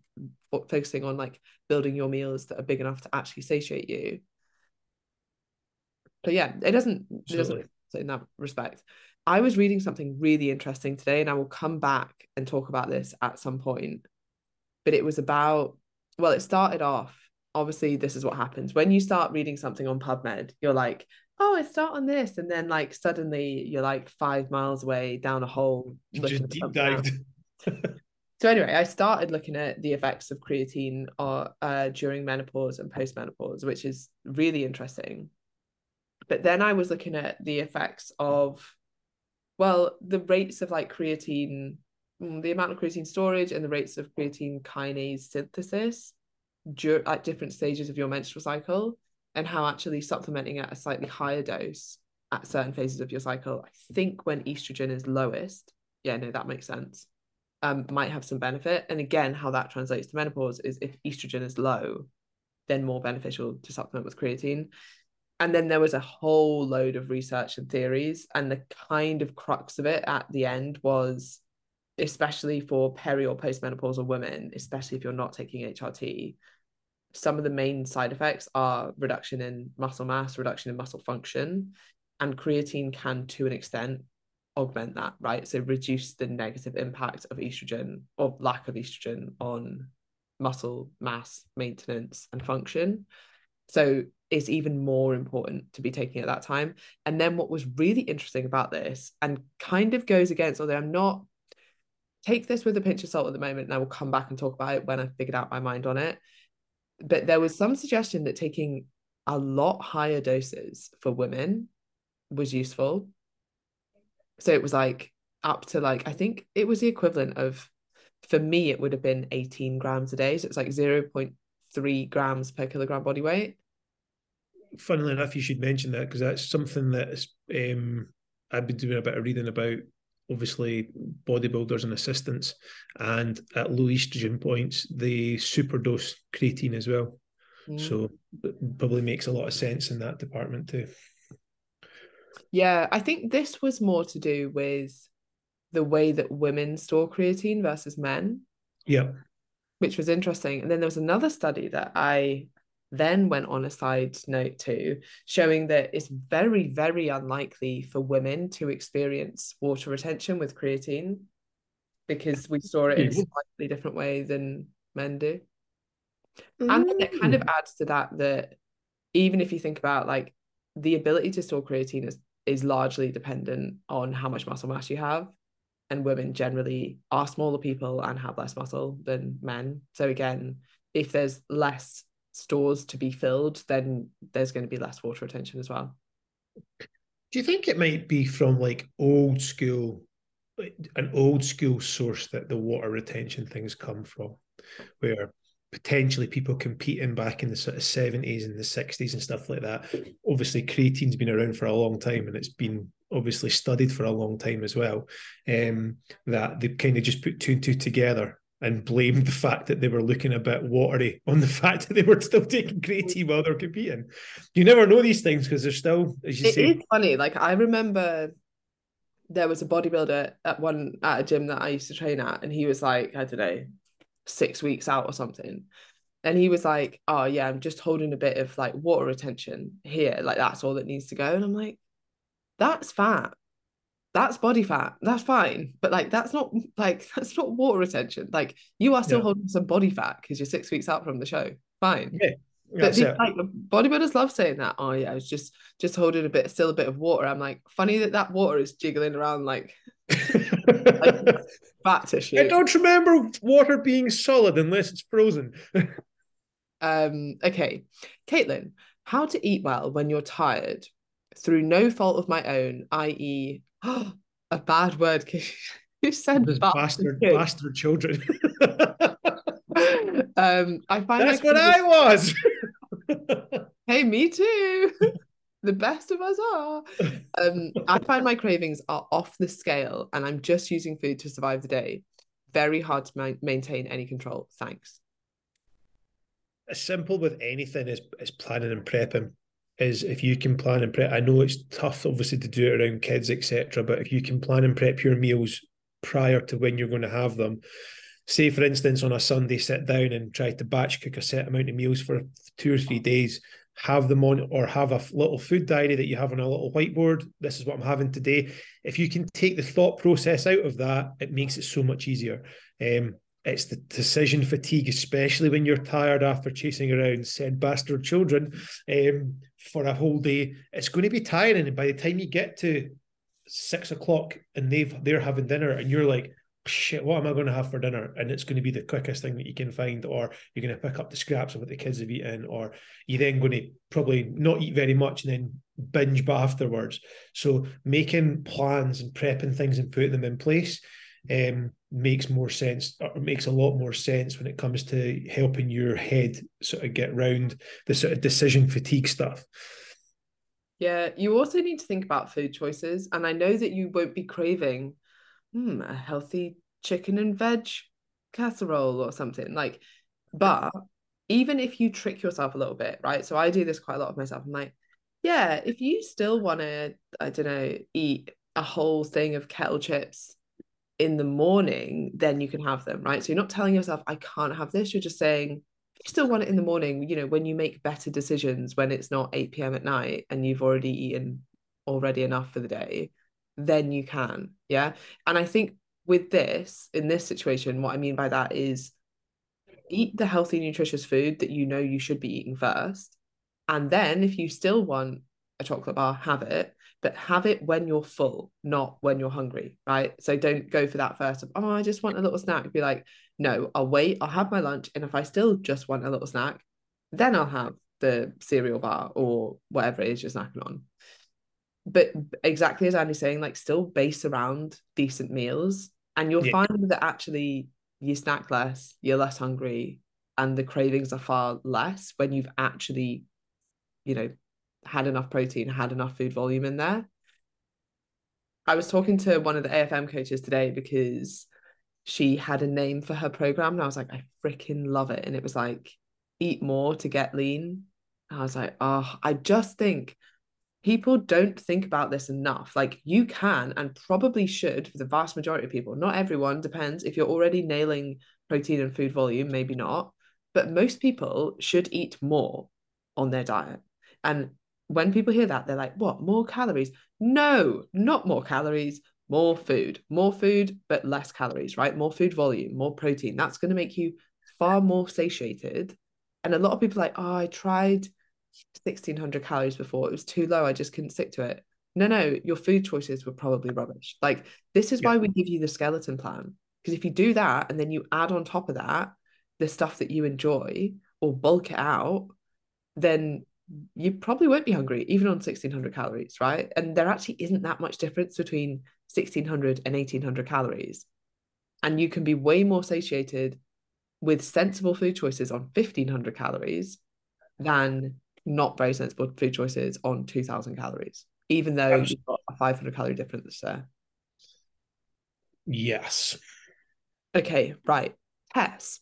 focusing on like building your meals that are big enough to actually satiate you. But yeah it doesn't it doesn't in that respect. I was reading something really interesting today and i will come back and talk about this at some point. But it was about well it started off obviously this is what happens when you start reading something on pubmed you're like oh, I start on this, and then like suddenly you're like five miles away down a hole. Just deep dived. so anyway, I started looking at the effects of creatine or uh, during menopause and postmenopause, which is really interesting. But then I was looking at the effects of, well, the rates of like creatine, mm, the amount of creatine storage, and the rates of creatine kinase synthesis at different stages of your menstrual cycle and how actually supplementing at a slightly higher dose at certain phases of your cycle, I think when estrogen is lowest, yeah, no, that makes sense. um, might have some benefit. And again, how that translates to menopause is if estrogen is low, then more beneficial to supplement with creatine. And then there was a whole load of research and theories. And the kind of crux of it at the end was, especially for peri or postmenopausal women, especially if you're not taking HRT, some of the main side effects are reduction in muscle mass, reduction in muscle function, and creatine can, to an extent, augment that, right? So reduce the negative impact of estrogen or lack of estrogen on muscle mass maintenance and function. So it's even more important to be taking at that time. And then what was really interesting about this and kind of goes against, although I'm not take this with a pinch of salt at the moment, and I will come back and talk about it when I figured out my mind on it. But there was some suggestion that taking a lot higher doses for women was useful. So it was like up to like, I think it was the equivalent of, for me, it would have been 18 grams a day. So it's like 0.3 grams per kilogram body weight. Funnily enough, you should mention that because that's something that um, I've been doing a bit of reading about obviously bodybuilders and assistants, and at low estrogen points, they superdose creatine as well. Mm. So probably makes a lot of sense in that department too. Yeah, I think this was more to do with the way that women store creatine versus men. Yeah. Which was interesting. And then there was another study that I then went on a side note to, showing that it's very, very unlikely for women to experience water retention with creatine because we store it in a slightly different way than men do. Mm. And then it kind of adds to that that even if you think about like the ability to store creatine is is largely dependent on how much muscle mass you have. And women generally are smaller people and have less muscle than men. So again, if there's less stores to be filled, then there's going to be less water retention as well. Do you think it might be from like old school, an old school source that the water retention things come from, where potentially people competing back in the sort of 70s and the 60s and stuff like that. Obviously, creatine's been around for a long time and it's been obviously studied for a long time as well. Um, that they kind of just put two and two together and blamed the fact that they were looking a bit watery (laughs) on the fact that they were still taking creatine mm. while they're competing. You never know these things because they're still, as you it say. It is funny. Like I remember there was a bodybuilder at one at a gym that I used to train at, and he was like, I don't know, six weeks out or something. And he was like, Oh, yeah, I'm just holding a bit of like water retention here. Like, that's all that needs to go. And I'm like, That's fat. That's body fat. That's fine. But like, that's not like, (laughs) that's not water retention. Like, you are still yeah. holding some body fat because you're six weeks out from the show. Fine. Yeah. But these, like bodybuilders love saying that. Oh yeah, I was just just holding a bit, still a bit of water. I'm like, funny that that water is jiggling around like (laughs) like, fat tissue. I don't remember water being solid unless it's frozen. (laughs) um, okay. Caitlin, how to eat well when you're tired through no fault of my own, i.e., (gasps) a bad word. (laughs) You said bastard, bastard children. (laughs) um, I find that's what I was. (laughs) hey, me too the best of us are. Um, I find my cravings are off the scale and I'm just using food to survive the day. Very hard to ma- maintain any control. Thanks. As simple with anything as, as planning and prepping is if you can plan and prep. I know it's tough, obviously, to do it around kids, etc. But if you can plan and prep your meals prior to when you're going to have them, say for instance on a Sunday, sit down and try to batch cook a set amount of meals for two or three days have them on or have a little food diary that you have on a little whiteboard. This is what I'm having today. If you can take the thought process out of that, it makes it so much easier. Um, it's the decision fatigue, especially when you're tired after chasing around said bastard children um, for a whole day. It's going to be tiring, and by the time you get to six o'clock and they've they're having dinner, and you're like, shit, what am I going to have for dinner? And it's going to be the quickest thing that you can find, or you're going to pick up the scraps of what the kids have eaten, or you're then going to probably not eat very much and then binge but afterwards. So making plans and prepping things and putting them in place um, makes more sense, or makes a lot more sense when it comes to helping your head sort of get round the sort of decision fatigue stuff. Yeah, you also need to think about food choices. And I know that you won't be craving hmm, a healthy chicken and veg casserole or something. Like, but even if you trick yourself a little bit, right? So I do this quite a lot of myself. I'm like, yeah, if you still want to, I don't know, eat a whole thing of kettle chips in the morning, then you can have them, right? So you're not telling yourself, I can't have this. You're just saying, you still want it in the morning, you know, when you make better decisions, when it's not 8 p.m. at night and you've already eaten already enough for the day, then you can. Yeah. And I think with this, in this situation, what I mean by that is eat the healthy, nutritious food that you know you should be eating first. And then if you still want a chocolate bar, have it but have it when you're full, not when you're hungry, right? So don't go for that first of, oh, I just want a little snack. Be like, no, I'll wait, I'll have my lunch. And if I still just want a little snack, then I'll have the cereal bar or whatever it is you're snacking on. But exactly as Andy's saying, like still base around decent meals. And you'll yeah. find that actually you snack less, you're less hungry, and the cravings are far less when you've actually, you know, had enough protein, had enough food volume in there. I was talking to one of the AFM coaches today because she had a name for her program and I was like, I freaking love it. And it was like, eat more to get lean. And I was like, oh, I just think people don't think about this enough. Like you can and probably should for the vast majority of people. Not everyone, depends. If you're already nailing protein and food volume, maybe not. But most people should eat more on their diet. And when people hear that, they're like, what, more calories? No, not more calories, more food, more food, but less calories, right? More food volume, more protein. That's going to make you far more satiated. And a lot of people like, oh, I tried 1600 calories before. It was too low. I just couldn't stick to it. No, no, your food choices were probably rubbish. Like, this is yeah. why we give you the skeleton plan. Because if you do that and then you add on top of that the stuff that you enjoy or bulk it out, then you probably won't be hungry even on 1600 calories right? And there actually isn't that much difference between 1600 and 1800 calories. And you can be way more satiated with sensible food choices on 1500 calories than not very sensible food choices on 2000 calories even though you've got a 500 calorie difference there. Yes. Okay right. Tess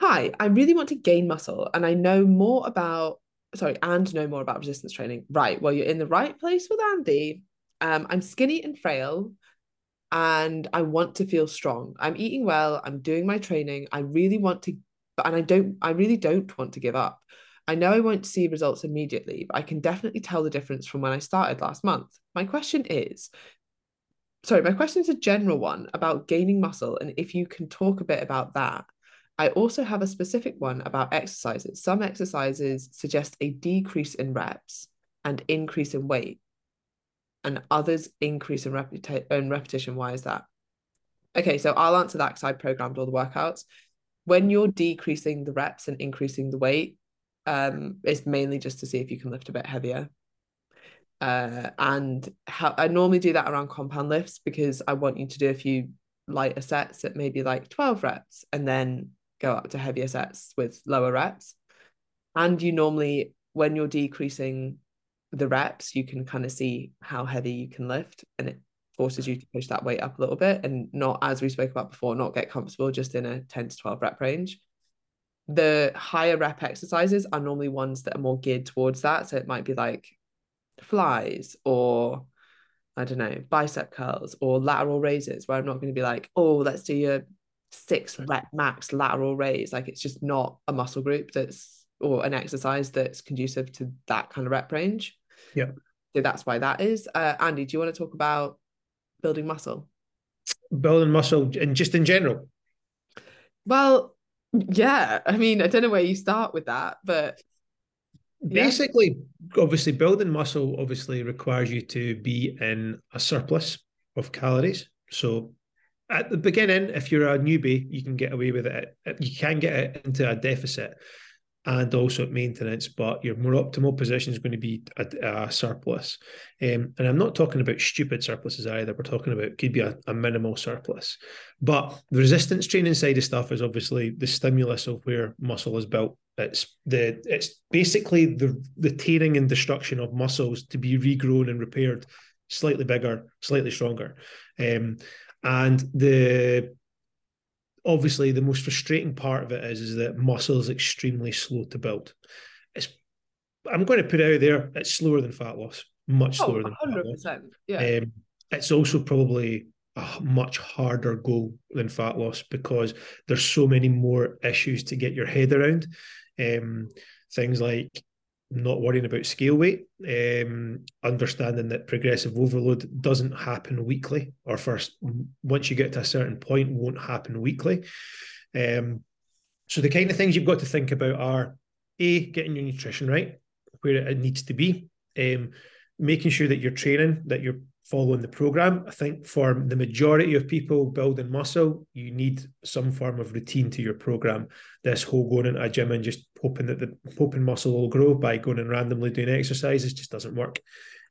Hi, I really want to gain muscle and I know more about sorry, and know more about resistance training. Right. Well, you're in the right place with Andy. Um, I'm skinny and frail and I want to feel strong. I'm eating well, I'm doing my training. I really want to, and I don't, I really don't want to give up. I know I won't see results immediately, but I can definitely tell the difference from when I started last month. My question is sorry, my question is a general one about gaining muscle. And if you can talk a bit about that. I also have a specific one about exercises. Some exercises suggest a decrease in reps and increase in weight, and others increase in, in repetition. Why is that? Okay, so I'll answer that because I programmed all the workouts. When you're decreasing the reps and increasing the weight, um, it's mainly just to see if you can lift a bit heavier. Uh, and how, I normally do that around compound lifts because I want you to do a few lighter sets at maybe like 12 reps and then go up to heavier sets with lower reps. And you normally, when you're decreasing the reps, you can kind of see how heavy you can lift and it forces you to push that weight up a little bit and not, as we spoke about before, not get comfortable just in a 10 to 12 rep range. The higher rep exercises are normally ones that are more geared towards that. So it might be like flies or I don't know, bicep curls or lateral raises, where I'm not going to be like, oh, let's do your six rep max lateral raise. Like it's just not a muscle group that's or an exercise that's conducive to that kind of rep range. Yeah. So that's why that is. Uh, Andy, do you want to talk about building muscle? Building muscle and just in general. Well, yeah. I mean, I don't know where you start with that, but basically, yeah. obviously, building muscle obviously requires you to be in a surplus of calories. So at the beginning, if you're a newbie, you can get away with it. You can get it into a deficit and also maintenance, but your more optimal position is going to be a, a surplus. Um, and I'm not talking about stupid surpluses either. We're talking about could be a, a, minimal surplus. But the resistance training side of stuff is obviously the stimulus of where muscle is built. It's the it's basically the the tearing and destruction of muscles to be regrown and repaired, slightly bigger, slightly stronger. Um, And the obviously the most frustrating part of it is, is that muscle is extremely slow to build. It's I'm going to put it out there, it's slower than fat loss, much slower oh, than 100%. Fat loss. Yeah. Um, it's also probably a much harder goal than fat loss because there's so many more issues to get your head around. Um, things like not worrying about scale weight, um, understanding that progressive overload doesn't happen weekly, or first once you get to a certain point, won't happen weekly. Um, so the kind of things you've got to think about are a getting your nutrition right where it needs to be, um, making sure that you're training, that you're following the program. I think for the majority of people building muscle, you need some form of routine to your program. This whole going into a gym and just hoping that the hoping muscle will grow by going and randomly doing exercises just doesn't work.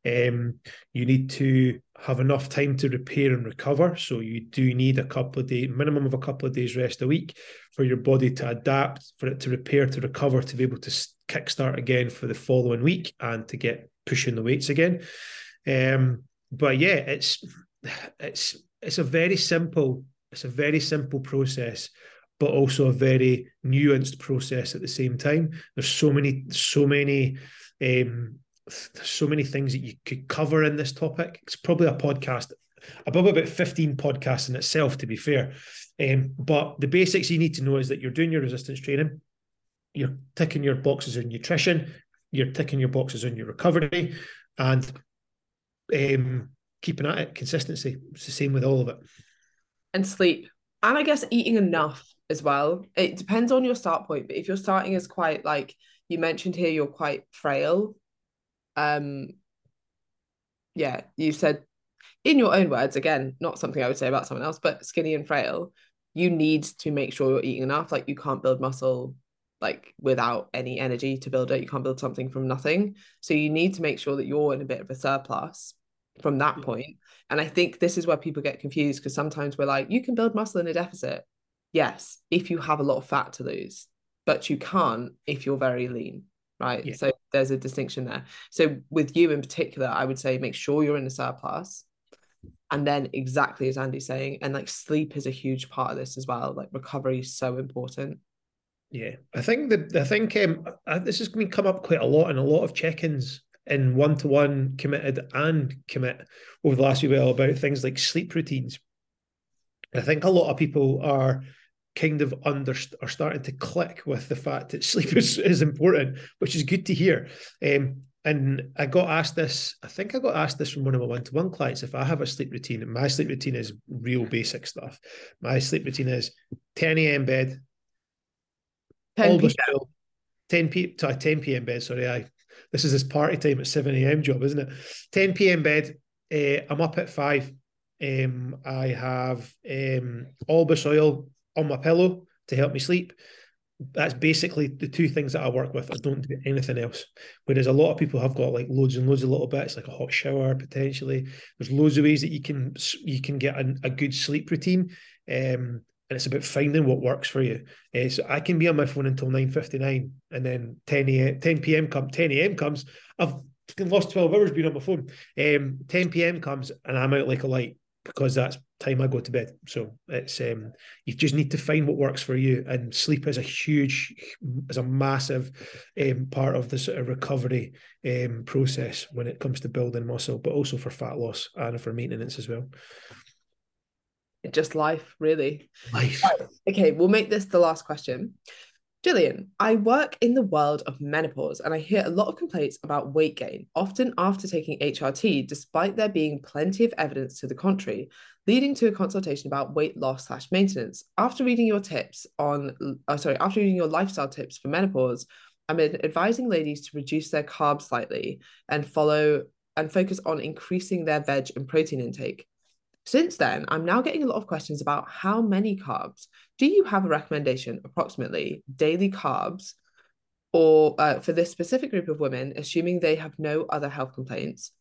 Um, you need to have enough time to repair and recover. So you do need a couple of days, minimum of a couple of days rest a week for your body to adapt, for it to repair, to recover, to be able to kickstart again for the following week and to get pushing the weights again. Um, but yeah, it's it's it's a very simple it's a very simple process, but also a very nuanced process at the same time. There's so many so many um, so many things that you could cover in this topic. It's probably a podcast above about 15 podcasts in itself, to be fair. Um, but the basics you need to know is that you're doing your resistance training, you're ticking your boxes on nutrition, you're ticking your boxes on your recovery, and um, keeping at it, consistency. It's the same with all of it. And sleep. And I guess eating enough as well. It depends on your start point, but if you're starting as quite like you mentioned here, you're quite frail. Um yeah, you said in your own words, again, not something I would say about someone else, but skinny and frail, you need to make sure you're eating enough. Like you can't build muscle like without any energy to build it. You can't build something from nothing. So you need to make sure that you're in a bit of a surplus from that point. And I think this is where people get confused because sometimes we're like, you can build muscle in a deficit. Yes, if you have a lot of fat to lose, but you can't if you're very lean, right? Yeah. So there's a distinction there. So with you in particular, I would say make sure you're in a surplus. And then exactly as Andy's saying, and like sleep is a huge part of this as well. Like recovery is so important. Yeah, I think the I think um, this is going to come up quite a lot in a lot of check-ins in one-to-one committed and commit over the last few while about things like sleep routines. I think a lot of people are kind of under are starting to click with the fact that sleep is, is important, which is good to hear. Um, and I got asked this, I think I got asked this from one of my one-to-one clients. If I have a sleep routine, my sleep routine is real basic stuff. My sleep routine is 10 a.m. bed, 10 p.m. 10 p 10 p.m. bed. Sorry, I this is this party time at 7 a.m. job, isn't it? 10 p.m. bed. Uh, I'm up at five. Um, I have um, Olbas oil on my pillow to help me sleep. That's basically the two things that I work with. I don't do anything else. Whereas a lot of people have got like loads and loads of little bits, like a hot shower potentially. There's loads of ways that you can you can get a, a good sleep routine. Um, and it's about finding what works for you. Uh, so I can be on my phone until nine fifty nine, and then 10 a 10 p.m. come 10 a.m. comes. I've lost twelve hours being on my phone. Um, 10 p.m. comes, and I'm out like a light because that's time I go to bed. So it's um, you just need to find what works for you, and sleep is a huge, is a massive um, part of the sort of recovery um, process when it comes to building muscle, but also for fat loss and for maintenance as well just life, really. Life. Okay, we'll make this the last question. Gillian, I work in the world of menopause and I hear a lot of complaints about weight gain, often after taking HRT, despite there being plenty of evidence to the contrary, leading to a consultation about weight loss slash maintenance. After reading your tips on, oh, sorry, after reading your lifestyle tips for menopause, I'm advising ladies to reduce their carbs slightly and follow and focus on increasing their veg and protein intake. Since then, I'm now getting a lot of questions about how many carbs. Do you have a recommendation, approximately daily carbs, or uh, for this specific group of women, assuming they have no other health complaints,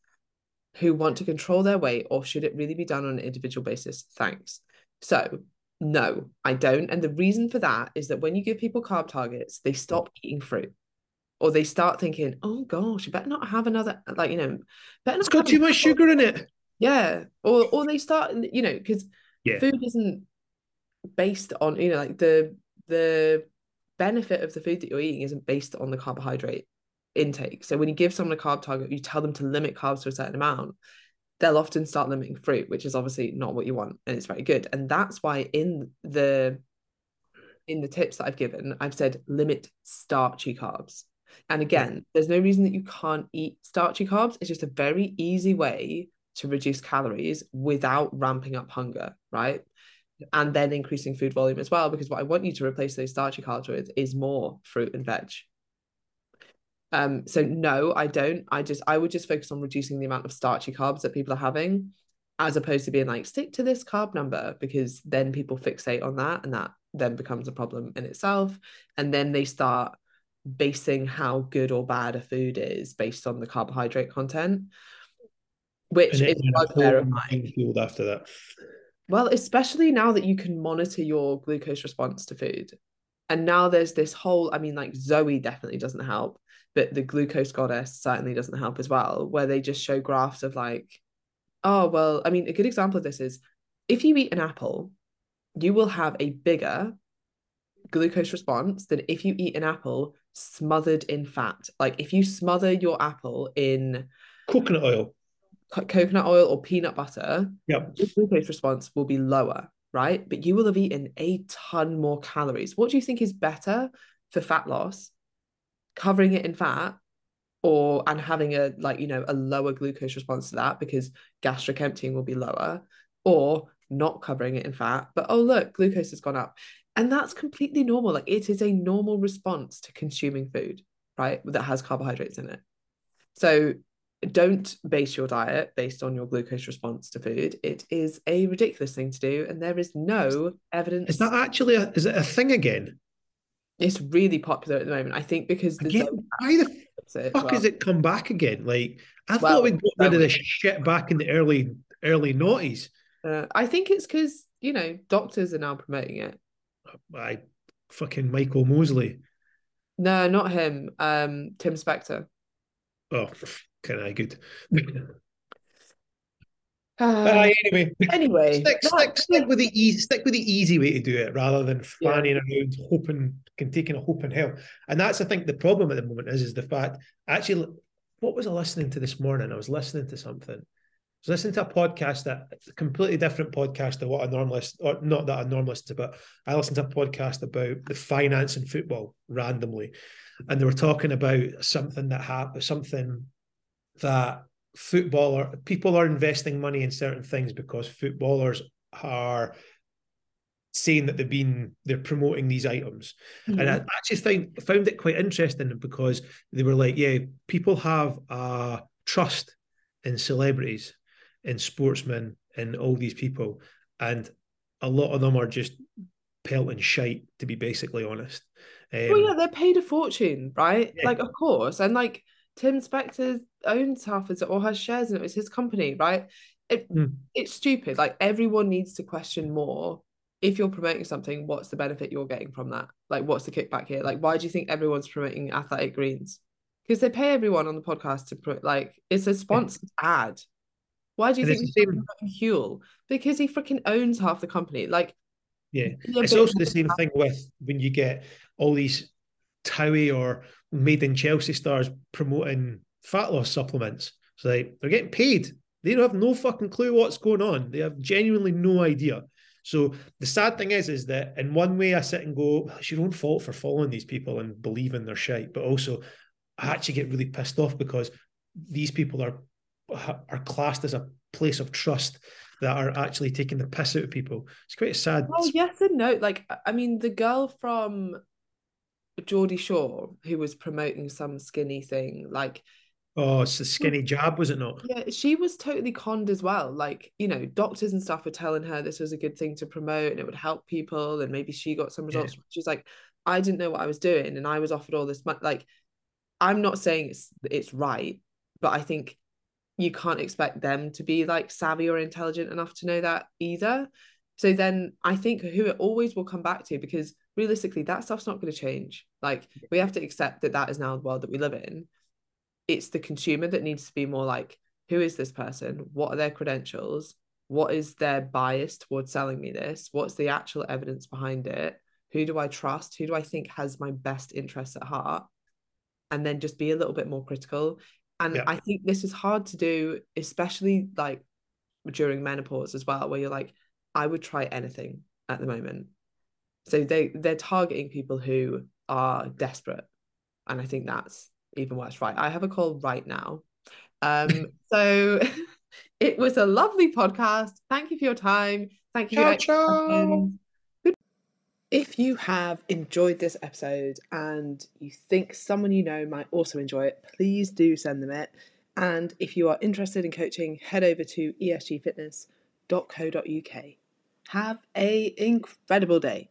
who want to control their weight, or should it really be done on an individual basis? Thanks. So, no, I don't. And the reason for that is that when you give people carb targets, they stop eating fruit or they start thinking, oh gosh, you better not have another, like, you know, better not It's got too much sugar in it yeah or or they start you know because Yeah. Food isn't based on, you know, like the the benefit of the food that you're eating isn't based on the carbohydrate intake. So when you give someone a carb target, you tell them to limit carbs to a certain amount, they'll often start limiting fruit, which is obviously not what you want, and it's very good. And that's why in the in the tips that I've given, I've said limit starchy carbs. And again, yeah. there's no reason that you can't eat starchy carbs. It's just a very easy way to reduce calories without ramping up hunger, right? And then increasing food volume as well, because what I want you to replace those starchy carbs with is more fruit and veg. Um, so no, I don't. I just I would just focus on reducing the amount of starchy carbs that people are having, as opposed to being like stick to this carb number, because then people fixate on that, and that then becomes a problem in itself, and then they start basing how good or bad a food is based on the carbohydrate content, which is bugbear Field after that. Well, especially now that you can monitor your glucose response to food. And now there's this whole, I mean, like Zoe definitely doesn't help, but the glucose goddess certainly doesn't help as well, where they just show graphs of like, oh, well, I mean, a good example of this is if you eat an apple, you will have a bigger glucose response than if you eat an apple smothered in fat. Like if you smother your apple in coconut oil, co- coconut oil or peanut butter, yep. your glucose response will be lower, right? But you will have eaten a ton more calories. What do you think is better for fat loss? Covering it in fat or and having a like you know a lower glucose response to that because gastric emptying will be lower or not covering it in fat but oh look glucose has gone up and that's completely normal. Like it is a normal response to consuming food, right? That has carbohydrates in it. So don't base your diet based on your glucose response to food. It is a ridiculous thing to do, and there is no evidence. Is that actually a, is it a thing again? It's really popular at the moment. I think because the again, why the fuck well. has it come back again? Like I well, thought we got rid of this shit back in the early early noughties. Uh, I think it's because you know doctors are now promoting it. I fucking Michael Mosley. No, not him. Um, Tim Spector. Oh, kind of good. Uh, uh, anyway, anyway, stick, stick, stick with the easy, stick with the easy way to do it rather than fanning yeah. around, hoping, can taking a hope in hell. And that's I think the problem at the moment is is the fact actually, what was I listening to this morning? I was listening to something, was listening to a podcast that a completely different podcast to what I normally or not that I normally listen to, but I listened to a podcast about the finance in football randomly, and they were talking about something that happened, something that footballer people are investing money in certain things because footballers are saying that they've been they're promoting these items mm-hmm. and i actually find found it quite interesting because they were like yeah people have a trust in celebrities in sportsmen in all these people, and a lot of them are just pelting shite, to be basically honest. Um, well, yeah, they're paid a fortune, right? Yeah. Like, of course, and like Tim Spector owns half of it or has shares in it. It's his company, right? It, mm. It's stupid. Like everyone needs to question more. If you're promoting something, what's the benefit you're getting from that? Like, what's the kickback here? Like, why do you think everyone's promoting Athletic Greens? Because they pay everyone on the podcast to put like it's a sponsored yeah. ad. Why do you and think we same... Huel? Because he freaking owns half the company. Like, yeah, it's also the same thing with when you get all these Towie or made in Chelsea stars promoting fat loss supplements. So like, they're getting paid. They don't have no fucking clue what's going on. They have genuinely no idea. So the sad thing is, is that in one way I sit and go, well, it's your own fault for following these people and believing their shite. But also, I actually get really pissed off because these people are are classed as a place of trust that are actually taking the piss out of people. It's quite sad. Oh yes and no. Like I mean, the girl from Geordie Shore who was promoting some skinny thing, like Oh, it's a skinny jab, was it not? Yeah, she was totally conned as well. Like, you know, doctors and stuff were telling her this was a good thing to promote and it would help people, and maybe she got some results. Yeah. She's like, I didn't know what I was doing, and I was offered all this money. Like, I'm not saying it's it's right, but I think you can't expect them to be like savvy or intelligent enough to know that either. So then I think who it always will come back to because realistically that stuff's not going to change. Like we have to accept that that is now the world that we live in. It's the consumer that needs to be more like who is this person? What are their credentials? what is their bias towards selling me this? What's the actual evidence behind it? Who do I trust? Who do I think has my best interests at heart? And then just be a little bit more critical. And Yeah. I think this is hard to do, especially like during menopause as well, where you're like, I would try anything at the moment. So they they're targeting people who are desperate. And I think that's even worse. Right. I have a call right now. Um, (laughs) so (laughs) it was a lovely podcast. Thank you for your time. Thank you. Ciao, ciao. If you have enjoyed this episode and you think someone you know might also enjoy it, please do send them it. And if you are interested in coaching, head over to esgfitness.co.uk. Have a incredible day.